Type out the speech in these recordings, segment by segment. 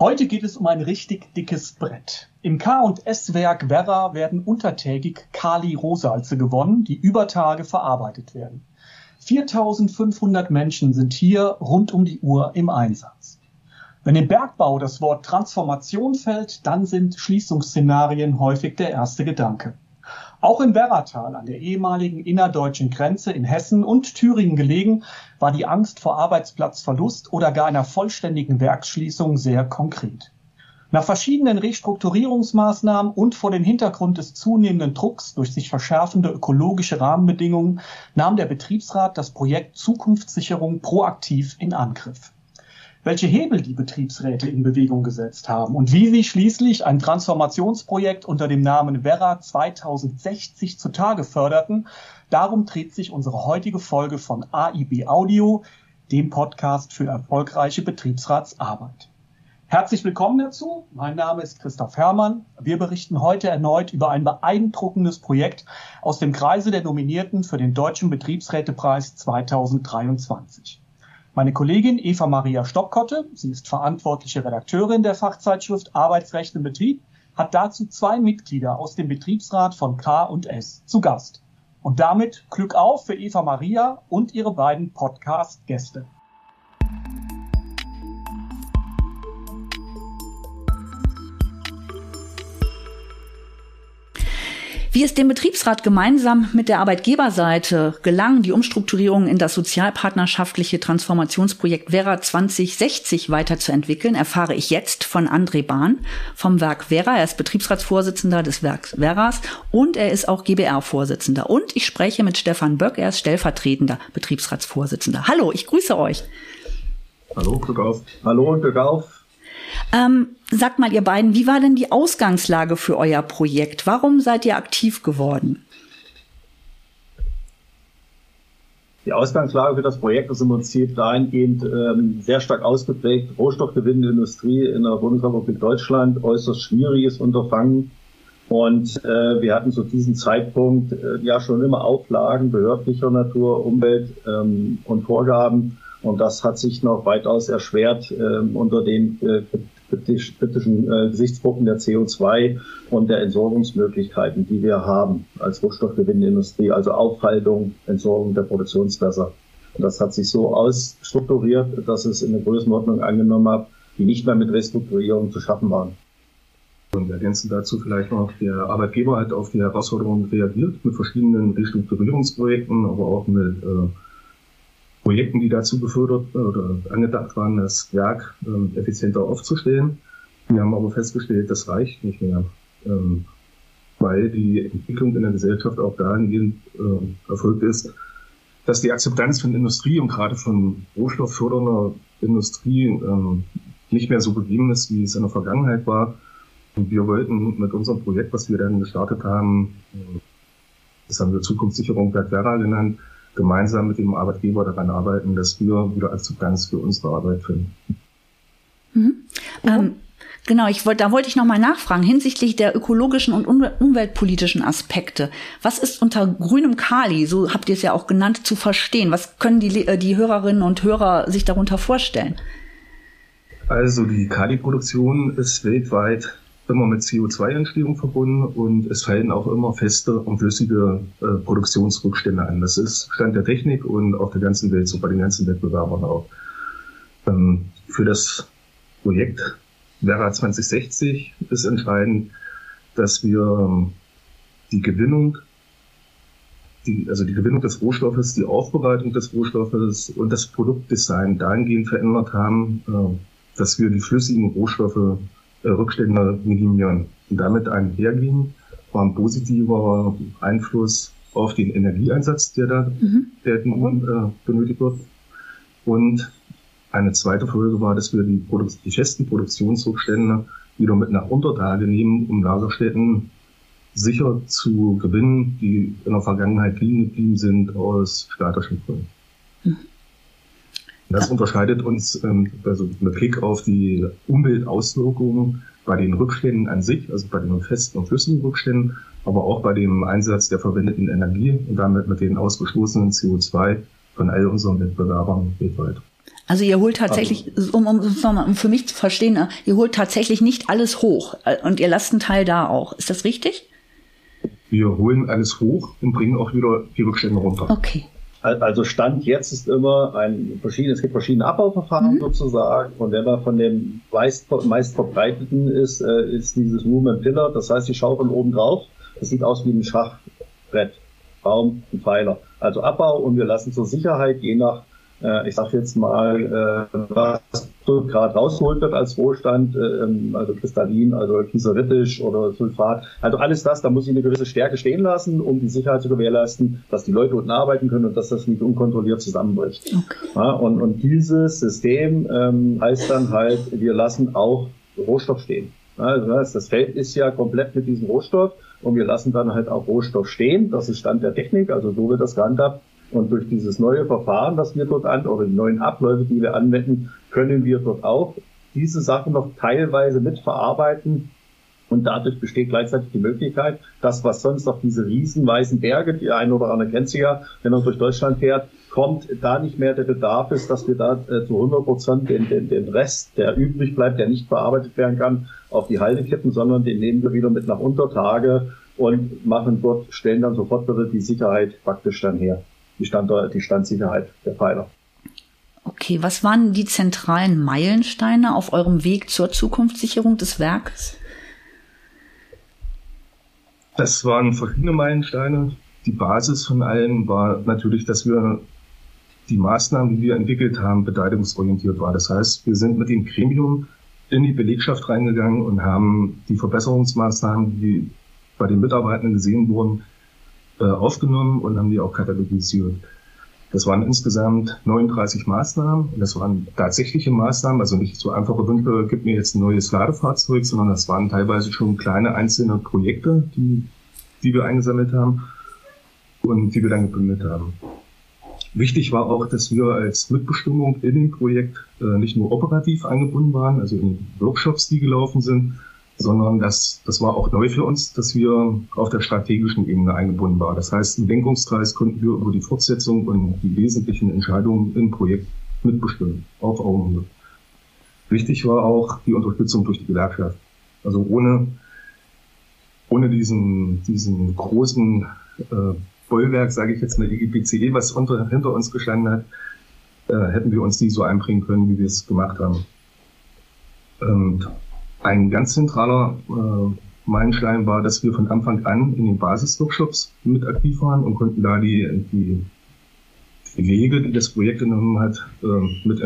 Heute geht es um ein richtig dickes Brett. Im K&S-Werk Werra werden untertägig Kali-Rohsalze gewonnen, die über Tage verarbeitet werden. 4500 Menschen sind hier rund um die Uhr im Einsatz. Wenn im Bergbau das Wort Transformation fällt, dann sind Schließungsszenarien häufig der erste Gedanke. Auch im Werratal an der ehemaligen innerdeutschen Grenze in Hessen und Thüringen gelegen, war die Angst vor Arbeitsplatzverlust oder gar einer vollständigen Werksschließung sehr konkret. Nach verschiedenen Restrukturierungsmaßnahmen und vor dem Hintergrund des zunehmenden Drucks durch sich verschärfende ökologische Rahmenbedingungen nahm der Betriebsrat das Projekt Zukunftssicherung proaktiv in Angriff welche Hebel die Betriebsräte in Bewegung gesetzt haben und wie sie schließlich ein Transformationsprojekt unter dem Namen Werra 2060 zutage förderten. Darum dreht sich unsere heutige Folge von AIB Audio, dem Podcast für erfolgreiche Betriebsratsarbeit. Herzlich willkommen dazu. Mein Name ist Christoph Herrmann. Wir berichten heute erneut über ein beeindruckendes Projekt aus dem Kreise der Nominierten für den Deutschen Betriebsrätepreis 2023. Meine Kollegin Eva Maria Stockkotte, sie ist verantwortliche Redakteurin der Fachzeitschrift Arbeitsrecht im Betrieb, hat dazu zwei Mitglieder aus dem Betriebsrat von K und S zu Gast. Und damit Glück auf für Eva Maria und ihre beiden Podcast-Gäste. Wie es dem Betriebsrat gemeinsam mit der Arbeitgeberseite gelang, die Umstrukturierung in das sozialpartnerschaftliche Transformationsprojekt Vera 2060 weiterzuentwickeln, erfahre ich jetzt von André Bahn vom Werk Vera. Er ist Betriebsratsvorsitzender des Werks Veras und er ist auch GBR-Vorsitzender. Und ich spreche mit Stefan Böck, er ist stellvertretender Betriebsratsvorsitzender. Hallo, ich grüße euch. Hallo, Glück auf. Hallo und Glück auf. Ähm, sagt mal, ihr beiden, wie war denn die Ausgangslage für euer Projekt? Warum seid ihr aktiv geworden? Die Ausgangslage für das Projekt ist im Prinzip dahingehend ähm, sehr stark ausgeprägt. Rohstoffgewinnende Industrie in der Bundesrepublik Deutschland, äußerst schwieriges Unterfangen. Und äh, wir hatten zu diesem Zeitpunkt äh, ja schon immer Auflagen behördlicher Natur, Umwelt ähm, und Vorgaben. Und das hat sich noch weitaus erschwert äh, unter den äh, kritischen äh, Gesichtspunkten der CO2 und der Entsorgungsmöglichkeiten, die wir haben als rohstoffgewinnende Industrie, also Aufhaltung, Entsorgung der Produktionswässer. Und das hat sich so ausstrukturiert, dass es in eine Größenordnung angenommen hat, die nicht mehr mit Restrukturierung zu schaffen waren. Und ergänzen dazu vielleicht noch, der Arbeitgeber hat auf die Herausforderungen reagiert mit verschiedenen Restrukturierungsprojekten, aber auch mit äh, Projekten, die dazu befördert oder angedacht waren, das Werk ähm, effizienter aufzustellen. Wir haben aber festgestellt, das reicht nicht mehr, ähm, weil die Entwicklung in der Gesellschaft auch dahingehend äh, erfolgt ist, dass die Akzeptanz von Industrie und gerade von rohstofffördernder Industrie ähm, nicht mehr so gegeben ist, wie es in der Vergangenheit war. Und wir wollten mit unserem Projekt, was wir dann gestartet haben, äh, das haben wir Zukunftssicherung Werk Werra genannt, gemeinsam mit dem Arbeitgeber daran arbeiten, dass wir wieder Akzeptanz für unsere Arbeit finden. Mhm. Ähm, genau, ich wollte, da wollte ich nochmal nachfragen hinsichtlich der ökologischen und umweltpolitischen Aspekte. Was ist unter grünem Kali, so habt ihr es ja auch genannt, zu verstehen? Was können die, äh, die Hörerinnen und Hörer sich darunter vorstellen? Also die Kali-Produktion ist weltweit immer mit CO2-Entstehung verbunden und es fallen auch immer feste und flüssige äh, Produktionsrückstände an. Das ist Stand der Technik und auf der ganzen Welt, so bei den ganzen Wettbewerbern auch. Ähm, für das Projekt Vera 2060 ist entscheidend, dass wir ähm, die Gewinnung, die, also die Gewinnung des Rohstoffes, die Aufbereitung des Rohstoffes und das Produktdesign dahingehend verändert haben, äh, dass wir die flüssigen Rohstoffe Rückstände minimieren. Und damit einhergehen war ein positiver Einfluss auf den Energieeinsatz, der da mhm. der nun, äh, benötigt wird. Und eine zweite Folge war, dass wir die, Produ die festen Produktionsrückstände wieder mit nach Untertage nehmen, um Lagerstätten sicher zu gewinnen, die in der Vergangenheit liegen geblieben sind aus statischen Gründen. Mhm. Das unterscheidet uns ähm, also mit Blick auf die Umweltauswirkungen bei den Rückständen an sich, also bei den festen und flüssigen Rückständen, aber auch bei dem Einsatz der verwendeten Energie und damit mit den ausgestoßenen CO2 von all unseren Wettbewerbern weltweit. Also ihr holt tatsächlich, um, um, um für mich zu verstehen, ihr holt tatsächlich nicht alles hoch äh, und ihr lasst einen Teil da auch. Ist das richtig? Wir holen alles hoch und bringen auch wieder die Rückstände runter. Okay. Also Stand jetzt ist immer ein verschiedenes, es gibt verschiedene Abbauverfahren mhm. sozusagen. Und wenn man von dem meist, meist verbreiteten ist, äh, ist dieses Movement Pillar. Das heißt, die schaufeln oben drauf. Das sieht aus wie ein Schachbrett, Baum, ein Pfeiler. Also Abbau und wir lassen zur Sicherheit je nach äh, ich sage jetzt mal, äh, was gerade rausgeholt wird als Rohstand, äh, ähm, also Kristallin, also kieseritisch oder Sulfat, also alles das, da muss ich eine gewisse Stärke stehen lassen, um die Sicherheit zu gewährleisten, dass die Leute unten arbeiten können und dass das nicht unkontrolliert zusammenbricht. Okay. Ja, und, und dieses System ähm, heißt dann halt, wir lassen auch Rohstoff stehen. Also das Feld ist ja komplett mit diesem Rohstoff und wir lassen dann halt auch Rohstoff stehen. Das ist Stand der Technik, also so wird das gehandhabt. Und durch dieses neue Verfahren, das wir dort an, oder die neuen Abläufe, die wir anwenden, können wir dort auch diese Sachen noch teilweise mitverarbeiten. Und dadurch besteht gleichzeitig die Möglichkeit, dass was sonst auf diese riesen weißen Berge, die ein oder andere kennt sie ja, wenn man durch Deutschland fährt, kommt da nicht mehr der Bedarf ist, dass wir da äh, zu 100 Prozent den, den, den Rest, der übrig bleibt, der nicht verarbeitet werden kann, auf die Halde kippen, sondern den nehmen wir wieder mit nach Untertage und machen dort, stellen dann sofort wieder die Sicherheit praktisch dann her die, Standort, die Standsicherheit der Pfeiler. Okay, was waren die zentralen Meilensteine auf eurem Weg zur Zukunftssicherung des Werkes? Das waren verschiedene Meilensteine. Die Basis von allen war natürlich, dass wir die Maßnahmen, die wir entwickelt haben, beteiligungsorientiert waren. Das heißt, wir sind mit dem Gremium in die Belegschaft reingegangen und haben die Verbesserungsmaßnahmen, die bei den Mitarbeitenden gesehen wurden, äh, aufgenommen und haben die auch katalogisiert. Das waren insgesamt 39 Maßnahmen das waren tatsächliche Maßnahmen, also nicht so einfache Wünsche, gib mir jetzt ein neues Ladefahrzeug, sondern das waren teilweise schon kleine einzelne Projekte, die, die wir eingesammelt haben und die wir dann gebündelt haben. Wichtig war auch, dass wir als Mitbestimmung in dem Projekt äh, nicht nur operativ eingebunden waren, also in Workshops, die gelaufen sind, sondern das, das war auch neu für uns, dass wir auf der strategischen Ebene eingebunden waren. Das heißt, im Lenkungskreis konnten wir über die Fortsetzung und die wesentlichen Entscheidungen im Projekt mitbestimmen, auf Augenhöhe. Wichtig war auch die Unterstützung durch die Gewerkschaft. Also ohne, ohne diesen, diesen großen äh, Bollwerk, sage ich jetzt mal, EGPCE, was unter, hinter uns gestanden hat, äh, hätten wir uns nie so einbringen können, wie wir es gemacht haben. Und ein ganz zentraler äh, Meilenstein war, dass wir von Anfang an in den Basisworkshops mit aktiv waren und konnten da die, die, die Wege, die das Projekt genommen hat, äh, mit.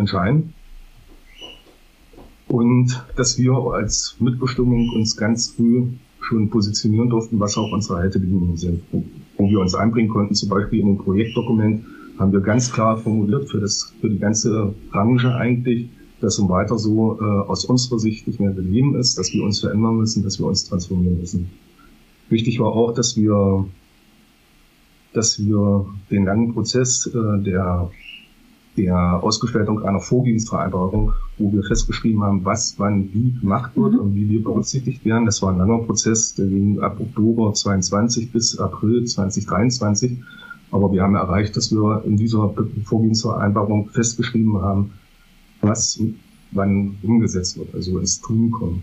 Und dass wir als Mitbestimmung uns ganz früh schon positionieren durften, was auch unsere Haltebedingungen sind, wo, wo wir uns einbringen konnten. Zum Beispiel in dem Projektdokument haben wir ganz klar formuliert für, das, für die ganze Branche eigentlich, dass im weiter so äh, aus unserer Sicht nicht mehr gegeben ist, dass wir uns verändern müssen, dass wir uns transformieren müssen. Wichtig war auch, dass wir, dass wir den langen Prozess äh, der, der Ausgestaltung einer Vorgehensvereinbarung, wo wir festgeschrieben haben, was wann wie gemacht wird mhm. und wie wir berücksichtigt werden. Das war ein langer Prozess, der ging ab Oktober 22 bis April 2023. Aber wir haben erreicht, dass wir in dieser Vorgehensvereinbarung festgeschrieben haben, was wann umgesetzt wird, also ins Tun kommen.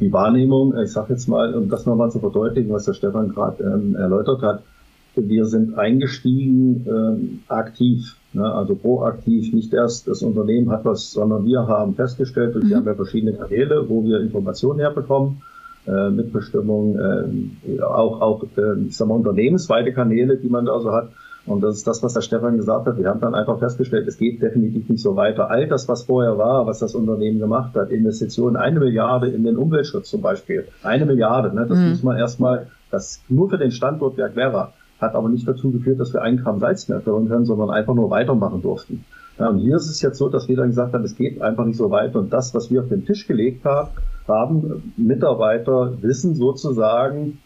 Die Wahrnehmung, ich sage jetzt mal, um das nochmal zu verdeutlichen, was der Stefan gerade ähm, erläutert hat, wir sind eingestiegen ähm, aktiv, ne, also proaktiv, nicht erst das Unternehmen hat was, sondern wir haben festgestellt, und wir mhm. haben ja verschiedene Kanäle, wo wir Informationen herbekommen, äh, Mitbestimmung, äh, auch, auch äh, ich sag mal, unternehmensweite Kanäle, die man da so hat, und das ist das, was der Stefan gesagt hat. Wir haben dann einfach festgestellt, es geht definitiv nicht so weiter. All das, was vorher war, was das Unternehmen gemacht hat, Investitionen, eine Milliarde in den Umweltschutz zum Beispiel, eine Milliarde, ne, das mhm. muss man erstmal, das nur für den Standort Werk Werra, hat aber nicht dazu geführt, dass wir einen Gramm Salz mehr führen können, sondern einfach nur weitermachen durften. Ja, und hier ist es jetzt so, dass wir dann gesagt haben, es geht einfach nicht so weiter. Und das, was wir auf den Tisch gelegt haben, haben Mitarbeiter wissen sozusagen,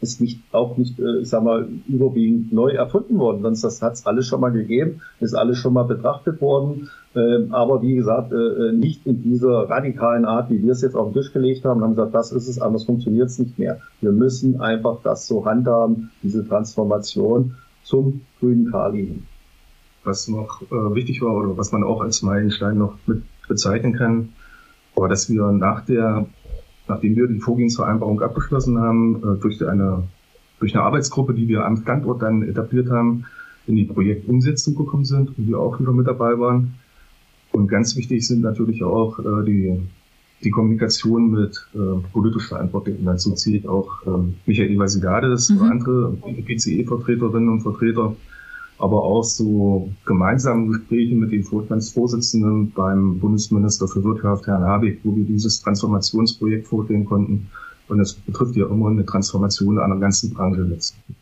ist nicht auch nicht, äh, ich sag mal, überwiegend neu erfunden worden. Sonst das hat es alles schon mal gegeben, ist alles schon mal betrachtet worden. Ähm, aber wie gesagt, äh, äh, nicht in dieser radikalen Art, wie wir es jetzt auf den Tisch gelegt haben, haben gesagt, das ist es, anders funktioniert es nicht mehr. Wir müssen einfach das so handhaben, diese Transformation zum grünen Kali was noch wichtig war oder was man auch als Meilenstein noch mit bezeichnen kann, war, dass wir nach der, nachdem wir die Vorgehensvereinbarung abgeschlossen haben, äh, durch eine durch eine Arbeitsgruppe, die wir am Standort dann etabliert haben, in die Projektumsetzung gekommen sind und wir auch wieder mit dabei waren. Und ganz wichtig sind natürlich auch äh, die, die Kommunikation mit äh, politisch Verantwortlichen. Dazu ziehe ich auch äh, Michael Vasigades mhm. und andere PCE-Vertreterinnen und Vertreter, aber auch so gemeinsame Gespräche mit den Vorstandsvorsitzenden beim Bundesminister für Wirtschaft, Herrn Habeck, wo wir dieses Transformationsprojekt vorstellen konnten. Und das betrifft ja immer eine Transformation einer ganzen Branche letztendlich.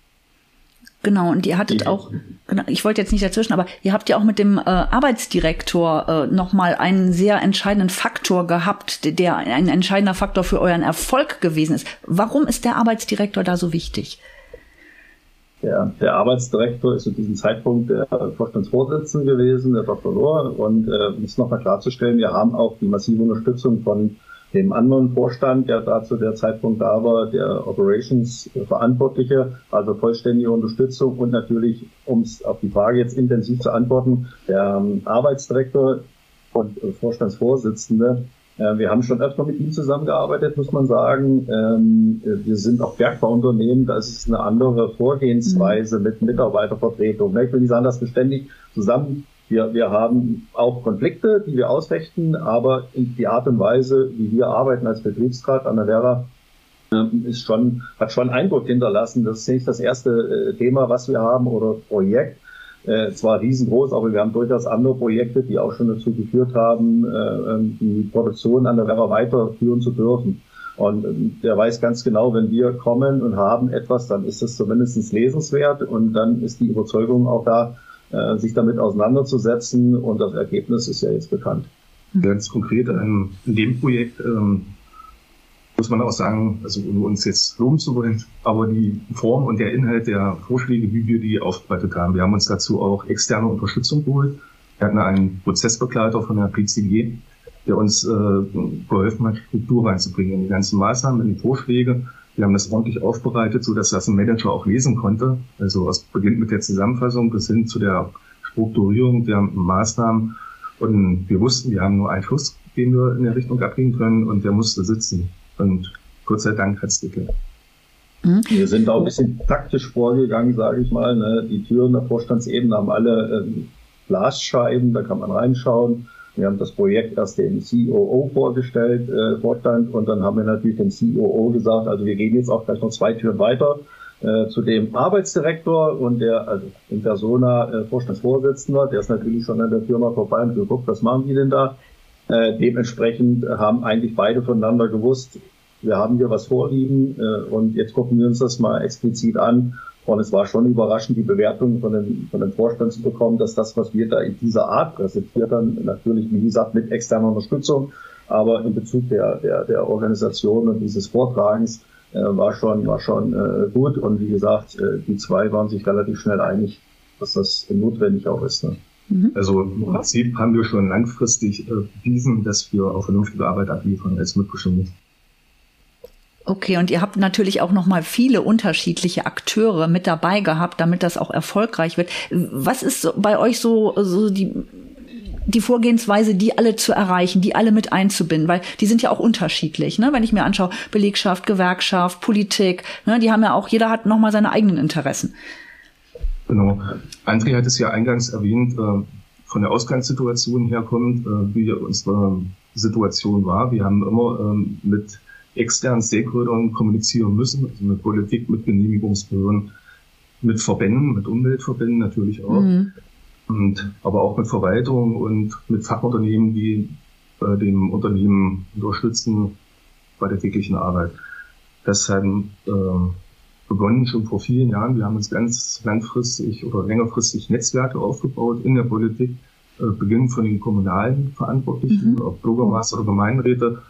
Genau, und ihr hattet auch, genau, ich wollte jetzt nicht dazwischen, aber ihr habt ja auch mit dem äh, Arbeitsdirektor äh, nochmal einen sehr entscheidenden Faktor gehabt, der ein entscheidender Faktor für euren Erfolg gewesen ist. Warum ist der Arbeitsdirektor da so wichtig? Der, der Arbeitsdirektor ist zu diesem Zeitpunkt der Vorstandsvorsitzende gewesen, der Dr. Lohr. Und äh, um es nochmal klarzustellen, wir haben auch die massive Unterstützung von dem anderen Vorstand, der da zu der Zeitpunkt da war, der Operations-Verantwortliche, also vollständige Unterstützung und natürlich, um es auf die Frage jetzt intensiv zu antworten, der ähm, Arbeitsdirektor und äh, Vorstandsvorsitzende. Äh, wir haben schon öfter mit ihm zusammengearbeitet, muss man sagen. Ähm, wir sind auch Bergbauunternehmen, da ist es eine andere Vorgehensweise mhm. mit Mitarbeitervertretung. Ich will nicht sagen, dass wir ständig zusammen wir, wir haben auch Konflikte, die wir ausfechten, aber die Art und Weise, wie wir arbeiten als Betriebsrat an der Vera, ähm, ist schon, hat schon Eindruck hinterlassen. Das ist nicht das erste äh, Thema, was wir haben oder Projekt. Äh, zwar riesengroß, aber wir haben durchaus andere Projekte, die auch schon dazu geführt haben, äh, ähm, die Produktion an der Werra weiterführen zu dürfen. Und ähm, der weiß ganz genau, wenn wir kommen und haben etwas, dann ist es zumindest lesenswert und dann ist die Überzeugung auch da, äh, sich damit auseinanderzusetzen und das Ergebnis ist ja jetzt bekannt. Ganz konkret in, in dem Projekt ähm, muss man auch sagen, also ohne uns jetzt loben zu wollen, aber die Form und der Inhalt der Vorschläge, wie wir die aufbereitet haben, wir haben uns dazu auch externe Unterstützung geholt. Wir hatten einen Prozessbegleiter von der PCG, der uns äh, geholfen hat, Struktur reinzubringen in die ganzen Maßnahmen, in die Vorschläge wir haben das ordentlich aufbereitet, so dass das ein Manager auch lesen konnte. Also es beginnt mit der Zusammenfassung bis hin zu der Strukturierung der Maßnahmen. Und wir wussten, wir haben nur einen Fluss, den wir in der Richtung abgehen können und der musste sitzen. Und Gott sei Dank hat es geklappt. Mhm. Wir sind auch ein bisschen taktisch vorgegangen, sage ich mal. Ne? Die Türen der Vorstandsebene haben alle äh, Glasscheiben, da kann man reinschauen. Wir haben das Projekt erst dem COO vorgestellt, äh, Vorstand, und dann haben wir natürlich dem COO gesagt, also wir gehen jetzt auch gleich noch zwei Türen weiter äh, zu dem Arbeitsdirektor und der, also in Persona äh, Vorstandsvorsitzender, der ist natürlich schon an der Firma vorbei und geguckt, was machen die denn da? Äh, dementsprechend haben eigentlich beide voneinander gewusst, wir haben hier was vorliegen äh, und jetzt gucken wir uns das mal explizit an und es war schon überraschend, die Bewertung von den, von den Vorständen zu bekommen, dass das, was wir da in dieser Art präsentiert haben, natürlich, wie gesagt, mit externer Unterstützung, aber in Bezug der, der, der Organisation und dieses Vortragens äh, war schon, war schon äh, gut. Und wie gesagt, äh, die zwei waren sich relativ schnell einig, dass das notwendig auch ist. Ne? Mhm. Also im Prinzip haben wir schon langfristig äh, bewiesen, dass wir auch vernünftige Arbeit abliefern als mitbestimmt. Okay, und ihr habt natürlich auch noch mal viele unterschiedliche Akteure mit dabei gehabt, damit das auch erfolgreich wird. Was ist bei euch so so die die Vorgehensweise, die alle zu erreichen, die alle mit einzubinden, weil die sind ja auch unterschiedlich. Ne? Wenn ich mir anschaue, Belegschaft, Gewerkschaft, Politik, ne? die haben ja auch, jeder hat nochmal seine eigenen Interessen. Genau. André hat es ja eingangs erwähnt, äh, von der Ausgangssituation herkommt, äh, wie unsere Situation war. Wir haben immer ähm, mit externen Stakeholdern kommunizieren müssen, also mit Politik, mit Genehmigungsbehörden, mit Verbänden, mit Umweltverbänden natürlich auch, mhm. und, aber auch mit Verwaltung und mit Fachunternehmen, die äh, dem Unternehmen unterstützen bei der täglichen Arbeit. Das haben äh, begonnen schon vor vielen Jahren. Wir haben uns ganz langfristig oder längerfristig Netzwerke aufgebaut in der Politik, äh, beginnen von den kommunalen Verantwortlichen, mhm. ob Bürgermeister oder Gemeinderäte,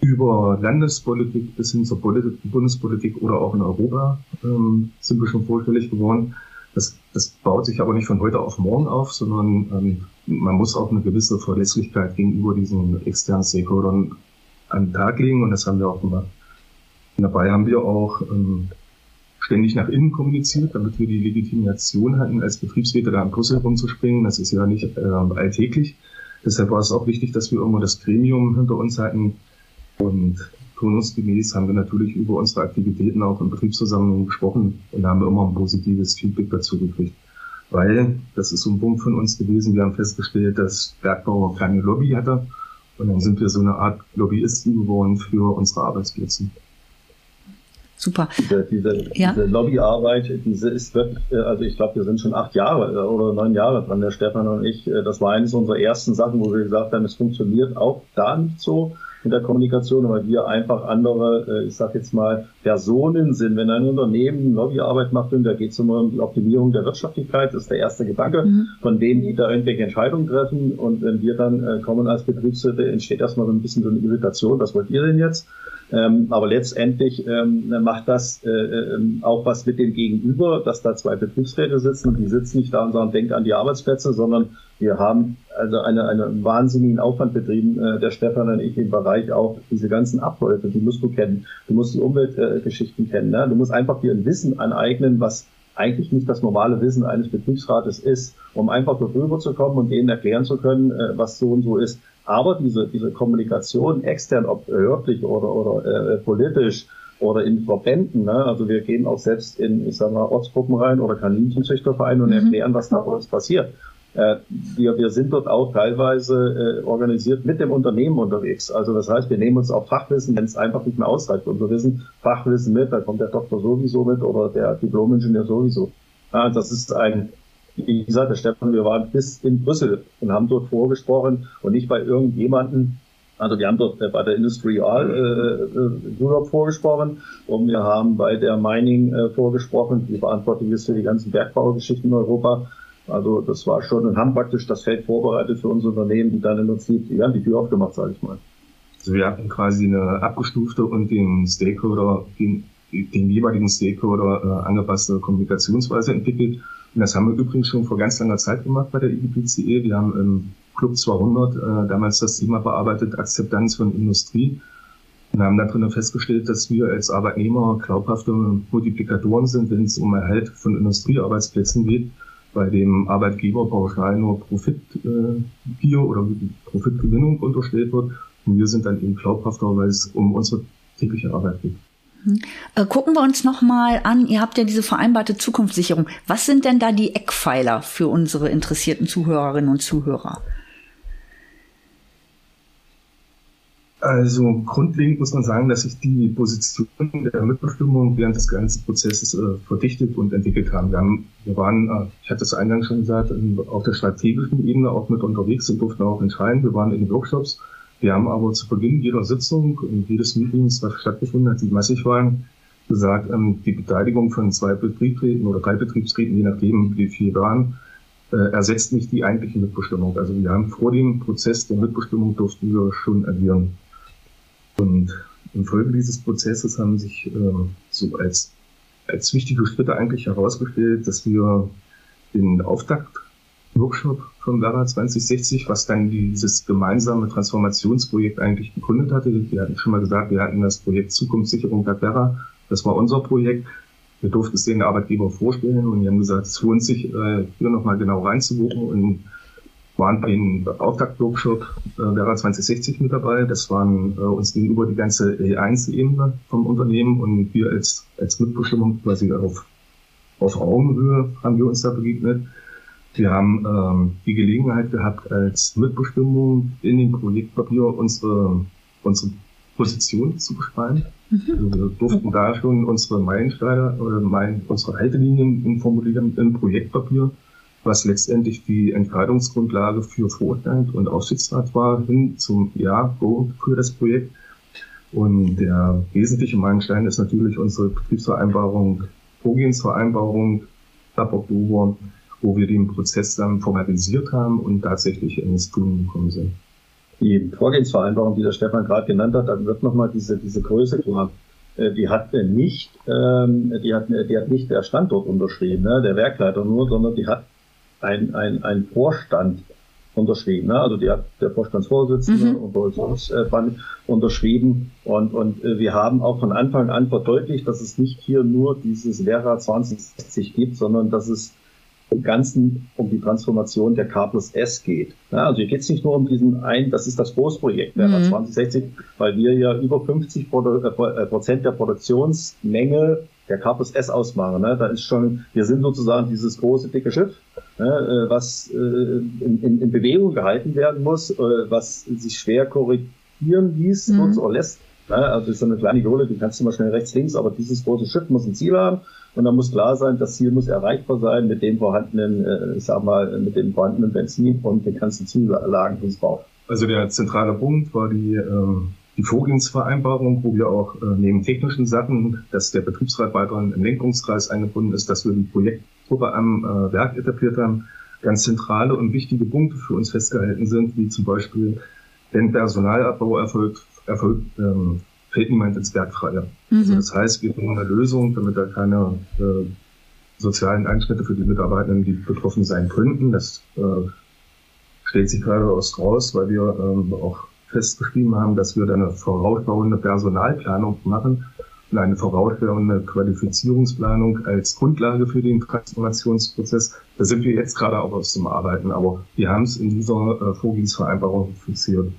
über Landespolitik bis hin zur Politik, Bundespolitik oder auch in Europa ähm, sind wir schon vorstellig geworden. Das, das baut sich aber nicht von heute auf morgen auf, sondern ähm, man muss auch eine gewisse Verlässlichkeit gegenüber diesen externen Stakeholdern an den Tag legen und das haben wir auch gemacht. Und dabei haben wir auch ähm, ständig nach innen kommuniziert, damit wir die Legitimation hatten, als Betriebsräte da in Brüssel rumzuspringen. Das ist ja nicht äh, alltäglich. Deshalb war es auch wichtig, dass wir irgendwo das Gremium hinter uns hatten. Und turnusgemäß haben wir natürlich über unsere Aktivitäten auch in Betriebsversammlungen gesprochen und haben immer ein positives Feedback dazu gekriegt. Weil, das ist so ein Punkt von uns gewesen, wir haben festgestellt, dass Bergbauer keine Lobby hatte. Und dann sind wir so eine Art Lobbyisten geworden für unsere Arbeitsplätze. Super. Diese, diese, ja. diese Lobbyarbeit, diese ist wirklich, äh, also ich glaube, wir sind schon acht Jahre äh, oder neun Jahre dran, der Stefan und ich. Äh, das war eines unserer ersten Sachen, wo wir gesagt haben, es funktioniert auch da nicht so in der Kommunikation, weil wir einfach andere, ich sag jetzt mal, Personen sind. Wenn ein Unternehmen Lobbyarbeit macht und da geht es immer um die Optimierung der Wirtschaftlichkeit, das ist der erste Gedanke mhm. von denen, die da irgendwelche Entscheidungen treffen. Und wenn wir dann kommen als Betriebsräte, entsteht erstmal so ein bisschen so eine Irritation, was wollt ihr denn jetzt? Ähm, aber letztendlich ähm, macht das äh, ähm, auch was mit dem Gegenüber, dass da zwei Betriebsräte sitzen. Die sitzen nicht da und sagen, denkt an die Arbeitsplätze, sondern wir haben also eine, einen wahnsinnigen Aufwand betrieben, äh, der Stefan und ich im Bereich auch diese ganzen Abläufe, die musst du kennen. Du musst die Umweltgeschichten äh, kennen. Ne? Du musst einfach dir ein Wissen aneignen, was eigentlich nicht das normale Wissen eines Betriebsrates ist, um einfach darüber zu kommen und denen erklären zu können, äh, was so und so ist. Aber diese, diese Kommunikation extern, ob behördlich oder, oder äh, politisch oder in Verbänden, ne? also wir gehen auch selbst in, ich sag mal, Ortsgruppen rein oder Kaninchenzüchtervereine und mhm. erklären, was da bei uns passiert. Äh, wir, wir sind dort auch teilweise äh, organisiert mit dem Unternehmen unterwegs. Also das heißt, wir nehmen uns auch Fachwissen, wenn es einfach nicht mehr ausreicht, unser Wissen, Fachwissen mit, da kommt der Doktor sowieso mit oder der Diplomingenieur sowieso. Ja, das ist ein wie gesagt, der Stefan, wir waren bis in Brüssel und haben dort vorgesprochen und nicht bei irgendjemanden. Also wir haben dort bei der Industrial äh, äh, Europe vorgesprochen und wir haben bei der Mining äh, vorgesprochen, die verantwortlich ist für die ganzen Bergbaugeschichten in Europa. Also das war schon und haben praktisch das Feld vorbereitet für unsere Unternehmen, die dann im Prinzip, die haben die Tür aufgemacht, sage ich mal. Also wir hatten quasi eine abgestufte und den Stakeholder, den, den jeweiligen Stakeholder äh, angepasste Kommunikationsweise entwickelt das haben wir übrigens schon vor ganz langer Zeit gemacht bei der IGPCE. Wir haben im Club 200 äh, damals das Thema bearbeitet, Akzeptanz von Industrie. Und haben da drinnen festgestellt, dass wir als Arbeitnehmer glaubhafte Multiplikatoren sind, wenn es um Erhalt von Industriearbeitsplätzen geht, bei dem Arbeitgeber pauschal nur Profitgier äh, oder Profitgewinnung unterstellt wird. Und wir sind dann eben glaubhafter, weil es um unsere tägliche Arbeit geht. Äh, gucken wir uns noch mal an. Ihr habt ja diese vereinbarte Zukunftssicherung. Was sind denn da die Eckpfeiler für unsere interessierten Zuhörerinnen und Zuhörer? Also grundlegend muss man sagen, dass sich die Positionen der Mitbestimmung während des ganzen Prozesses äh, verdichtet und entwickelt haben. Wir, haben, wir waren, äh, ich hatte es eingangs schon gesagt, auf der strategischen Ebene auch mit unterwegs und durften auch entscheiden. Wir waren in den Workshops wir haben aber zu Beginn jeder Sitzung und jedes Meetings, was stattgefunden hat, die massig waren, gesagt, ähm, die Beteiligung von zwei Betriebsräten oder drei Betriebsräten, je nachdem wie viel waren, äh, ersetzt nicht die eigentliche Mitbestimmung. Also wir haben vor dem Prozess der Mitbestimmung durften wir schon agieren. Und infolge dieses Prozesses haben sich äh, so als, als wichtige Schritte eigentlich herausgestellt, dass wir den Auftakt Workshop von Vera 2060, was dann dieses gemeinsame Transformationsprojekt eigentlich begründet hatte. Wir hatten schon mal gesagt, wir hatten das Projekt Zukunftssicherung der Vera. Das war unser Projekt. Wir durften es den Arbeitgeber vorstellen und die haben gesagt, es lohnt sich, äh, hier nochmal genau reinzugucken und waren beim Auftaktworkshop äh, Vera 2060 mit dabei. Das waren äh, uns gegenüber die ganze E1-Ebene vom Unternehmen und wir als, als Mitbestimmung quasi auf, auf Augenhöhe haben wir uns da begegnet. Wir haben ähm, die Gelegenheit gehabt, als Mitbestimmung in dem Projektpapier unsere, unsere Position zu beschreiben. Mhm. Also wir durften da schon unsere Meilensteine oder mein, unsere Haltelinien formulieren im Projektpapier, was letztendlich die Entscheidungsgrundlage für Vorstand und Aufsichtsrat war, hin zum Ja, Go für das Projekt. Und der wesentliche Meilenstein ist natürlich unsere Betriebsvereinbarung, Vorgehensvereinbarung ab Oktober wo wir den Prozess dann formalisiert haben und tatsächlich ins Tun gekommen sind. Die Vorgehensvereinbarung, die der Stefan gerade genannt hat, dann wird nochmal diese, diese Größe klar. Äh, die hat nicht, ähm, die hat, die hat nicht der Standort unterschrieben, ne, der Werkleiter nur, sondern die hat ein, ein, ein Vorstand unterschrieben. Ne? Also die hat der Vorstandsvorsitzende mhm. und Produktionsband unterschrieben. Und, und äh, wir haben auch von Anfang an verdeutlicht, dass es nicht hier nur dieses Vera 2060 gibt, sondern dass es im Ganzen um die Transformation der K plus S geht. Ja, also hier geht es nicht nur um diesen ein, das ist das Großprojekt der mhm. 2060, weil wir ja über 50 Produ äh, äh, Prozent der Produktionsmenge der K plus S ausmachen. Ne? Da ist schon, wir sind sozusagen dieses große, dicke Schiff, ne? Äh, was äh, in, in, in, Bewegung gehalten werden muss, äh, was sich schwer korrigieren ließ mhm. oder lässt. Ne? Also ist so eine kleine Jolle, die kannst du mal schnell rechts, links, aber dieses große Schiff muss ein Ziel haben und dann muss klar sein, das Ziel muss erreichbar sein mit dem vorhandenen, äh, ich sag mal, mit dem vorhandenen Benzin und den ganzen Zulagen, die es braucht. Also der zentrale Punkt war die, äh, die Vorgehensvereinbarung, wo wir auch äh, neben technischen Sachen, dass der Betriebsrat weiterhin im Lenkungskreis eingebunden ist, dass wir die Projektgruppe am äh, Werk etabliert haben, ganz zentrale und wichtige Punkte für uns festgehalten sind, wie zum Beispiel, wenn Personalabbau erfolgt, erfolgt ähm, fällt niemand ins Bergfreie. Mhm. Also das heißt, wir brauchen eine Lösung, damit da keine äh, sozialen Einschnitte für die Mitarbeitenden, die betroffen sein könnten. Das äh, stellt sich gerade aus raus, weil wir ähm, auch festgeschrieben haben, dass wir da eine vorausschauende Personalplanung machen und eine vorausschauende Qualifizierungsplanung als Grundlage für den Transformationsprozess. Da sind wir jetzt gerade auch aus dem Arbeiten, aber wir haben es in dieser äh, Vorgehensvereinbarung fixiert.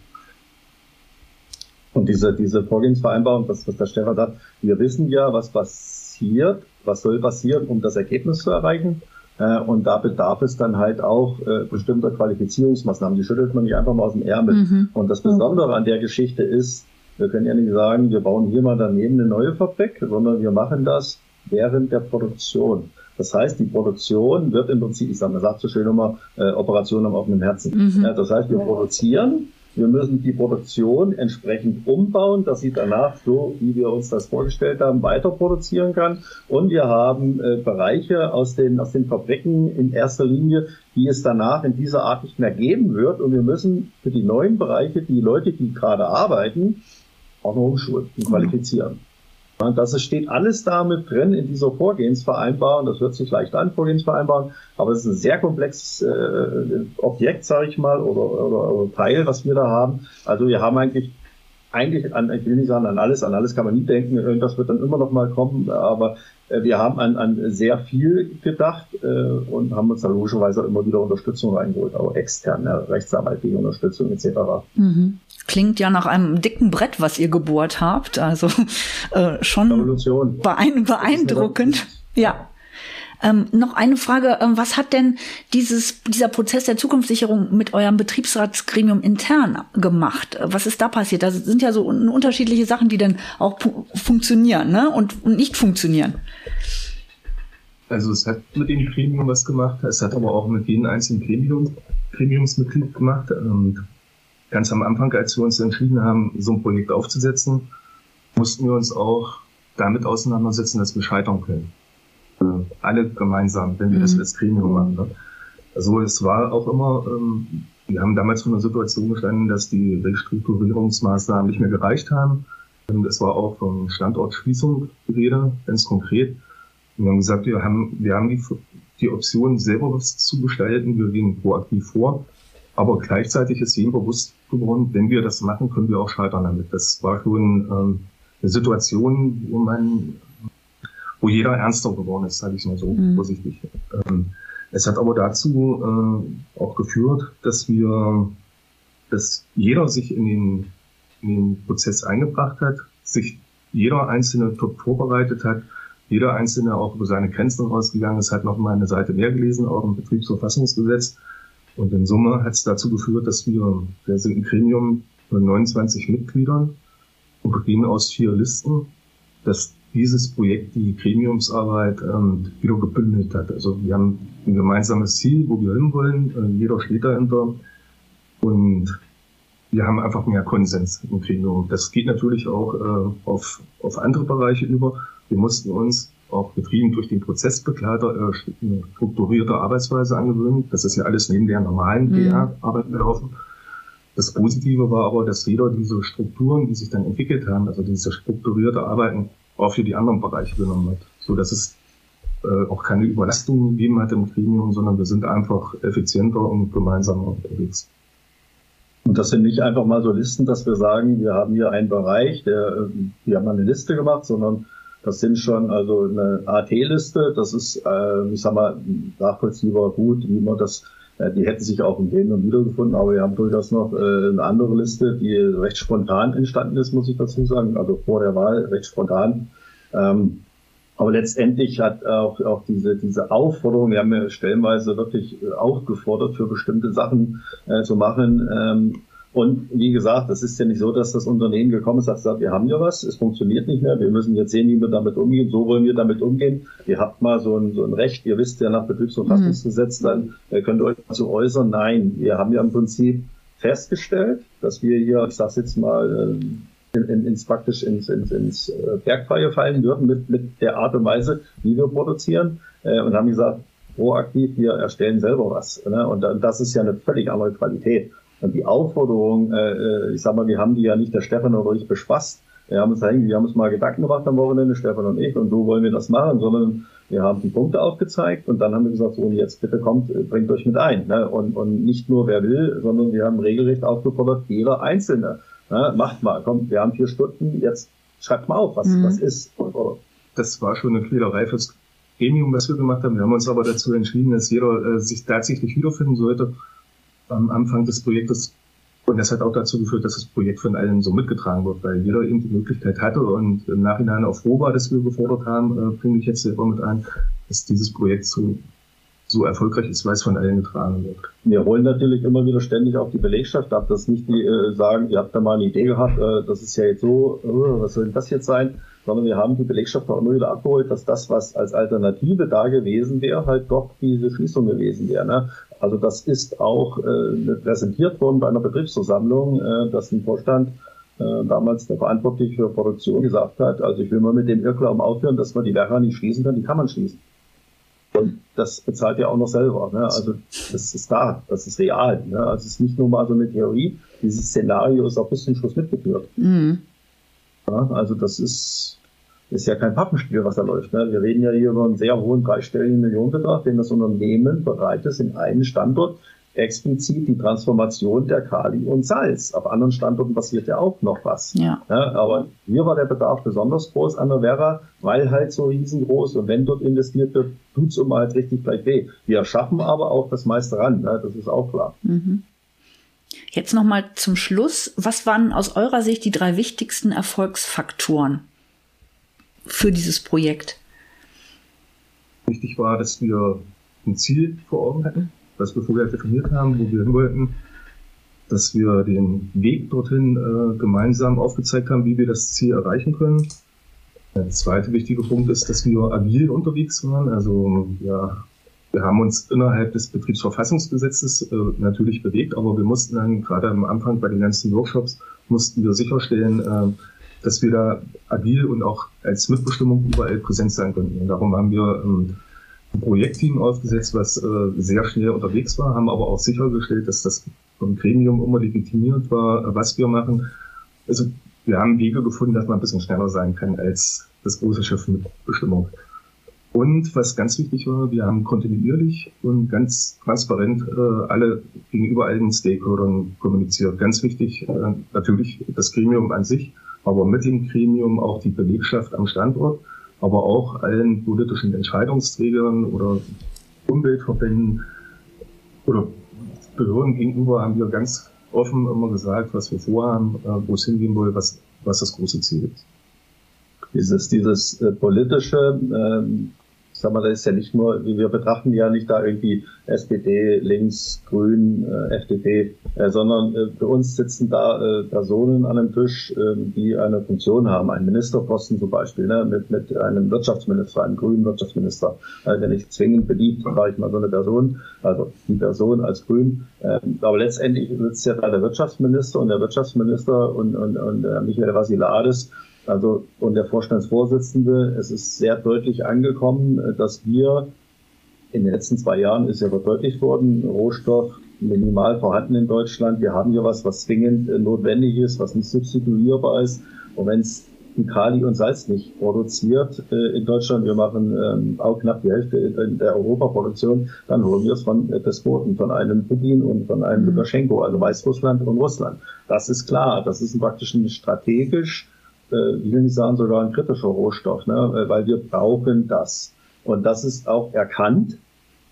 Und diese, diese Vorgehensvereinbarung, das, was der Stefan sagt, wir wissen ja, was passiert, was soll passieren, um das Ergebnis zu erreichen. Äh, und da bedarf es dann halt auch äh, bestimmter Qualifizierungsmaßnahmen. Die schüttelt man nicht einfach mal aus dem Ärmel. Mhm. Und das Besondere an der Geschichte ist, wir können ja nicht sagen, wir bauen hier mal daneben eine neue Fabrik, sondern wir machen das während der Produktion. Das heißt, die Produktion wird im Prinzip, ich sage, man sagt so schön immer, äh, Operation am offenen Herzen. Mhm. Ja, das heißt, wir produzieren wir müssen die Produktion entsprechend umbauen, dass sie danach so, wie wir uns das vorgestellt haben, weiter produzieren kann. Und wir haben äh, Bereiche aus den, aus den Fabriken in erster Linie, die es danach in dieser Art nicht mehr geben wird. Und wir müssen für die neuen Bereiche die Leute, die gerade arbeiten, auch noch umschulen und qualifizieren. Das steht alles damit drin in dieser Vorgehensvereinbarung. Das hört sich leicht an, Vorgehensvereinbarung, aber es ist ein sehr komplexes äh, Objekt, sage ich mal, oder, oder, oder Teil, was wir da haben. Also wir haben eigentlich eigentlich an, ich will nicht sagen an alles, an alles kann man nie denken, irgendwas wird dann immer noch mal kommen, aber äh, wir haben an, an sehr viel gedacht äh, und haben uns da logischerweise immer wieder Unterstützung reingeholt, auch externe rechtsanwaltliche Unterstützung etc. Mhm. Klingt ja nach einem dicken Brett, was ihr gebohrt habt, also äh, schon beein beeindruckend. Ja. Ähm, noch eine Frage, ähm, was hat denn dieses, dieser Prozess der Zukunftssicherung mit eurem Betriebsratsgremium intern gemacht? Was ist da passiert? Da sind ja so unterschiedliche Sachen, die dann auch funktionieren ne? und, und nicht funktionieren. Also es hat mit dem Gremium was gemacht, es hat aber auch mit jedem einzelnen Gremium, Gremiumsmitglied gemacht. Und ganz am Anfang, als wir uns entschieden haben, so ein Projekt aufzusetzen, mussten wir uns auch damit auseinandersetzen, dass wir scheitern können alle gemeinsam, wenn wir mhm. das als Gremium machen. Ne? Also es war auch immer, ähm, wir haben damals von der Situation gestanden, dass die Restrukturierungsmaßnahmen nicht mehr gereicht haben. Es war auch von Standortschließung die Rede, ganz konkret. Und wir haben gesagt, wir haben, wir haben die, die Option, selber was zu gestalten. Wir gehen proaktiv vor. Aber gleichzeitig ist jedem bewusst geworden, wenn wir das machen, können wir auch scheitern damit. Das war schon ähm, eine Situation, wo man wo jeder ernster geworden ist, sage ich mal so mhm. vorsichtig. Ähm, es hat aber dazu äh, auch geführt, dass wir, dass jeder sich in den, in den Prozess eingebracht hat, sich jeder Einzelne top vorbereitet hat, jeder Einzelne auch über seine Grenzen rausgegangen ist, hat noch mal eine Seite mehr gelesen, auch im Betriebsverfassungsgesetz. Und in Summe hat es dazu geführt, dass wir, wir sind ein Gremium von 29 Mitgliedern und bestehen aus vier Listen, dass dieses Projekt die Gremiumsarbeit ähm, wieder gebündelt hat. Also wir haben ein gemeinsames Ziel, wo wir hinwollen. Äh, jeder steht dahinter. Und wir haben einfach mehr Konsens im Gremium. Das geht natürlich auch äh, auf, auf andere Bereiche über. Wir mussten uns auch getrieben durch den Prozessbegleiter äh, eine strukturierte Arbeitsweise angewöhnen. Das ist ja alles neben der normalen PR-Arbeit mhm. gelaufen. Das Positive war aber, dass jeder diese Strukturen, die sich dann entwickelt haben, also diese strukturierte Arbeiten, auch für die anderen Bereiche genommen hat. So dass es äh, auch keine Überlastung gegeben hat im Gremium, sondern wir sind einfach effizienter und gemeinsamer unterwegs. Und das sind nicht einfach mal so Listen, dass wir sagen, wir haben hier einen Bereich, der, wir haben eine Liste gemacht, sondern das sind schon also eine AT-Liste. Das ist, äh, ich sag mal, nachvollziehbar gut, wie man das, äh, die hätten sich auch in denen und wiedergefunden, aber wir haben durchaus noch äh, eine andere Liste, die recht spontan entstanden ist, muss ich dazu sagen. Also vor der Wahl recht spontan. Ähm, aber letztendlich hat auch, auch diese, diese Aufforderung, wir haben ja stellenweise wirklich äh, aufgefordert, für bestimmte Sachen äh, zu machen. Ähm, und wie gesagt, das ist ja nicht so, dass das Unternehmen gekommen ist und sagt, wir haben ja was, es funktioniert nicht mehr, wir müssen jetzt sehen, wie wir damit umgehen, so wollen wir damit umgehen. Ihr habt mal so ein, so ein Recht, ihr wisst ja nach Betriebsverfassungsgesetz, mhm. dann äh, könnt ihr euch dazu äußern. Nein, wir haben ja im Prinzip festgestellt, dass wir hier, ich sage jetzt mal, äh, in, in, ins praktisch ins, ins, ins äh, Bergfreie fallen würden mit, mit der Art und Weise, wie wir produzieren und haben gesagt, proaktiv, wir erstellen selber was. Ne? Und das ist ja eine völlig andere Qualität. Und die Aufforderung, äh, äh, ich sag mal, wir haben die ja nicht der Stefan oder ich bespaßt. Wir haben uns eigentlich, wir haben uns mal Gedanken gemacht am Wochenende, Stefan und ich, und so wollen wir das machen, sondern wir haben die Punkte aufgezeigt und dann haben wir gesagt, so und jetzt bitte kommt, äh, bringt euch mit ein. Ne? Und, und nicht nur wer will, sondern wir haben regelrecht aufgefordert, jeder Einzelne ja, macht mal, kommt, wir haben vier Stunden, jetzt schreibt mal auf, was, mhm. was ist. Das war schon eine Quälerei fürs Gremium, was wir gemacht haben. Wir haben uns aber dazu entschieden, dass jeder äh, sich tatsächlich wiederfinden sollte am Anfang des Projektes. Und das hat auch dazu geführt, dass das Projekt von allen so mitgetragen wird, weil jeder eben die Möglichkeit hatte und im Nachhinein auch froh war, dass wir gefordert haben, äh, bringe ich jetzt selber mit ein, dass dieses Projekt so so erfolgreich ist, weil es von allen getragen wird. Wir holen natürlich immer wieder ständig auf die Belegschaft ab, dass nicht die äh, sagen, ihr habt da mal eine Idee gehabt, äh, das ist ja jetzt so, äh, was soll denn das jetzt sein? Sondern wir haben die Belegschaft auch immer wieder abgeholt, dass das, was als Alternative da gewesen wäre, halt doch diese Schließung gewesen wäre. Ne? Also das ist auch äh, präsentiert worden bei einer Betriebsversammlung, äh, dass ein Vorstand äh, damals der Verantwortliche für Produktion gesagt hat, also ich will mal mit dem Irrglauben aufhören, dass man die Werra nicht schließen kann, die kann man schließen. Und das bezahlt ja auch noch selber. Ne? Also das ist da, das ist real. Ne? Also es ist nicht nur mal so eine Theorie. Dieses Szenario ist auch bis zum Schluss mitgeführt. Mhm. Ja, also das ist, ist ja kein Pappenspiel, was da läuft. Ne? Wir reden ja hier über einen sehr hohen dreistelligen Millionenbetrag, den das Unternehmen bereit ist, in einen Standort explizit die Transformation der Kali und Salz. Auf anderen Standorten passiert ja auch noch was. Ja. ja. aber hier war der Bedarf besonders groß an der Werra, weil halt so riesengroß und wenn dort investiert wird, tut's um halt richtig gleich weh. Wir schaffen aber auch das meiste ran, ne? das ist auch klar. Mhm. Jetzt nochmal zum Schluss. Was waren aus eurer Sicht die drei wichtigsten Erfolgsfaktoren für dieses Projekt? Wichtig war, dass wir ein Ziel vor Augen hatten was wir vorher definiert haben, wo wir hin wollten, dass wir den Weg dorthin äh, gemeinsam aufgezeigt haben, wie wir das Ziel erreichen können. Der zweite wichtige Punkt ist, dass wir agil unterwegs waren. Also ja, wir haben uns innerhalb des Betriebsverfassungsgesetzes äh, natürlich bewegt, aber wir mussten dann gerade am Anfang bei den ganzen Workshops mussten wir sicherstellen, äh, dass wir da agil und auch als Mitbestimmung überall präsent sein können. Und darum haben wir ähm, ein Projektteam aufgesetzt, was äh, sehr schnell unterwegs war, haben aber auch sichergestellt, dass das vom Gremium immer legitimiert war, was wir machen. Also wir haben Wege gefunden, dass man ein bisschen schneller sein kann als das große Schiff mit Bestimmung. Und was ganz wichtig war, wir haben kontinuierlich und ganz transparent äh, alle gegenüber allen Stakeholdern kommuniziert. Ganz wichtig äh, natürlich das Gremium an sich, aber mit dem Gremium auch die Belegschaft am Standort aber auch allen politischen Entscheidungsträgern oder Umweltverbänden oder Behörden gegenüber haben wir ganz offen immer gesagt, was wir vorhaben, äh, wo es hingehen soll, was, was das große Ziel ist. Dieses, dieses äh, politische, ähm, sag mal, das ist ja nicht nur, wir betrachten ja nicht da irgendwie SPD, links, grün, äh, FDP, äh, sondern äh, für uns sitzen da äh, Personen an einem Tisch, äh, die eine Funktion haben, einen Ministerposten zum Beispiel, ne, mit, mit einem Wirtschaftsminister, einem grünen Wirtschaftsminister, der nicht zwingend beliebt, sage ich mal, so eine Person, also die Person als grün. Äh, aber letztendlich sitzt ja da der Wirtschaftsminister und der Wirtschaftsminister und, und, und äh, Michael Vasilades also und der Vorstandsvorsitzende, es ist sehr deutlich angekommen, dass wir in den letzten zwei Jahren ist ja verdeutlicht worden, Rohstoff minimal vorhanden in Deutschland. Wir haben hier was, was zwingend notwendig ist, was nicht substituierbar ist. Und wenn es Kali und Salz nicht produziert äh, in Deutschland. Wir machen ähm, auch knapp die Hälfte in der Europaproduktion. Dann holen wir es von äh, Despoten, von einem Putin und von einem mhm. Lukaschenko, also Weißrussland und Russland. Das ist klar. Das ist praktisch ein strategisch, äh, ich will nicht sagen sogar ein kritischer Rohstoff, ne? weil wir brauchen das. Und das ist auch erkannt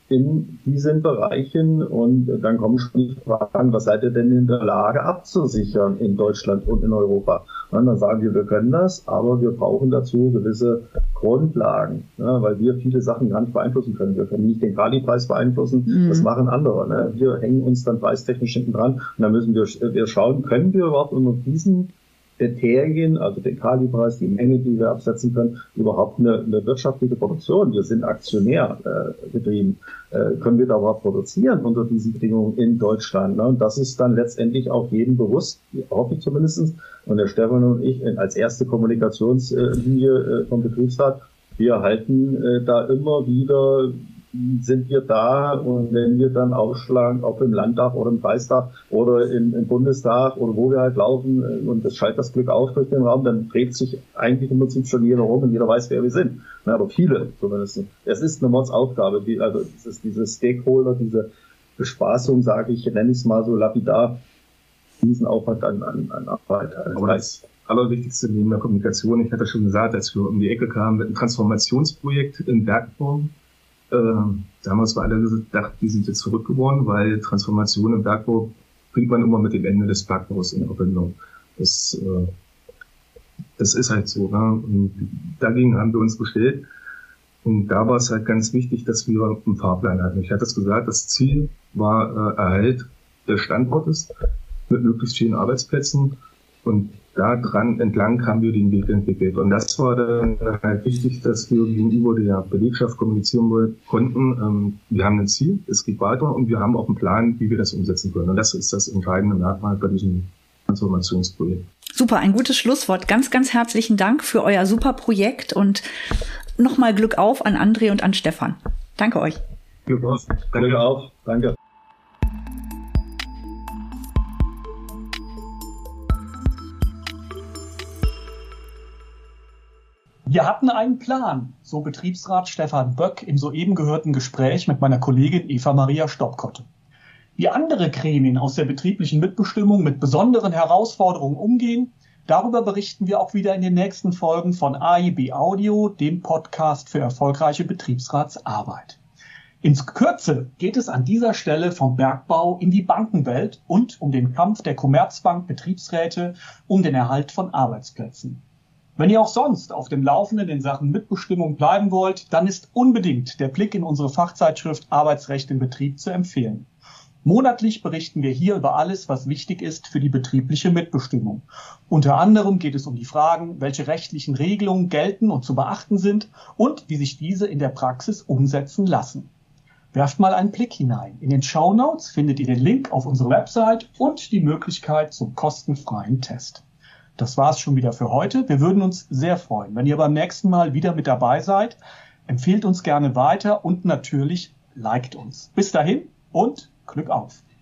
in diesen Bereichen. Und dann kommen schon die Fragen, was seid ihr denn in der Lage abzusichern in Deutschland und in Europa? Und dann sagen wir, wir können das, aber wir brauchen dazu gewisse Grundlagen, ne, weil wir viele Sachen gar nicht beeinflussen können. Wir können nicht den Kali-Preis beeinflussen, mhm. das machen andere. Ne? Wir hängen uns dann preistechnisch hinten dran und dann müssen wir, wir schauen, können wir überhaupt unter diesen Kriterien, also den Kalipreis, die Menge, die wir absetzen können, überhaupt eine, eine wirtschaftliche Produktion. Wir sind Aktionär äh, betrieben. Äh, können wir da überhaupt produzieren unter diesen Bedingungen in Deutschland? Ne? Und das ist dann letztendlich auch jedem bewusst, hoffe ich zumindestens. Und der Stefan und ich als erste Kommunikationslinie äh, vom Betriebsrat, wir halten äh, da immer wieder sind wir da und wenn wir dann aufschlagen, ob im Landtag oder im Kreistag oder im, im, Bundestag oder wo wir halt laufen äh, und es schaltet das Glück auf durch den Raum, dann dreht sich eigentlich im Prinzip schon jeder rum und jeder weiß, wer wir sind. Ja, aber viele zumindest. Es ist eine Mordsaufgabe, die, also es ist diese Stakeholder, diese Bespaßung, sage ich, nenne ich es mal so lapidar, diesen Aufwand an, an, an Arbeit. Also aber das Allerwichtigste neben der Kommunikation, ich hatte schon gesagt, als wir um die Ecke kamen mit einem Transformationsprojekt in Bergbau, äh, damals war alle gedacht, die sind jetzt verrückt geworden, weil Transformation im Bergbau bringt man immer mit dem Ende des Bergbaus in Verbindung. Das, äh, das ist halt so. Ne? Und dagegen haben wir uns gestellt. Und da war es halt ganz wichtig, dass wir einen Fahrplan hatten. Ich hatte es gesagt, das Ziel war äh, Erhalt des Standortes mit möglichst vielen Arbeitsplätzen. Und da dran entlang haben wir den Weg entwickelt. Und das war dann halt wichtig, dass wir gegenüber der Belegschaft kommunizieren konnten. Ähm, wir haben ein Ziel, es geht weiter und wir haben auch einen Plan, wie wir das umsetzen können. Und das ist das entscheidende Merkmal bei diesem Transformationsprojekt. Super, ein gutes Schlusswort. Ganz, ganz herzlichen Dank für euer super Projekt und nochmal Glück auf an André und an Stefan. Danke euch. Glück auf. Glück auf. Danke. Wir hatten einen Plan, so Betriebsrat Stefan Böck im soeben gehörten Gespräch mit meiner Kollegin Eva Maria Stoppkotte. Wie andere Gremien aus der betrieblichen Mitbestimmung mit besonderen Herausforderungen umgehen, darüber berichten wir auch wieder in den nächsten Folgen von AIB Audio, dem Podcast für erfolgreiche Betriebsratsarbeit. Ins Kürze geht es an dieser Stelle vom Bergbau in die Bankenwelt und um den Kampf der Commerzbank Betriebsräte um den Erhalt von Arbeitsplätzen. Wenn ihr auch sonst auf dem Laufenden in Sachen Mitbestimmung bleiben wollt, dann ist unbedingt der Blick in unsere Fachzeitschrift Arbeitsrecht im Betrieb zu empfehlen. Monatlich berichten wir hier über alles, was wichtig ist für die betriebliche Mitbestimmung. Unter anderem geht es um die Fragen, welche rechtlichen Regelungen gelten und zu beachten sind und wie sich diese in der Praxis umsetzen lassen. Werft mal einen Blick hinein. In den Show Notes findet ihr den Link auf unsere Website und die Möglichkeit zum kostenfreien Test. Das war es schon wieder für heute. Wir würden uns sehr freuen, wenn ihr beim nächsten Mal wieder mit dabei seid. Empfehlt uns gerne weiter und natürlich liked uns. Bis dahin und Glück auf.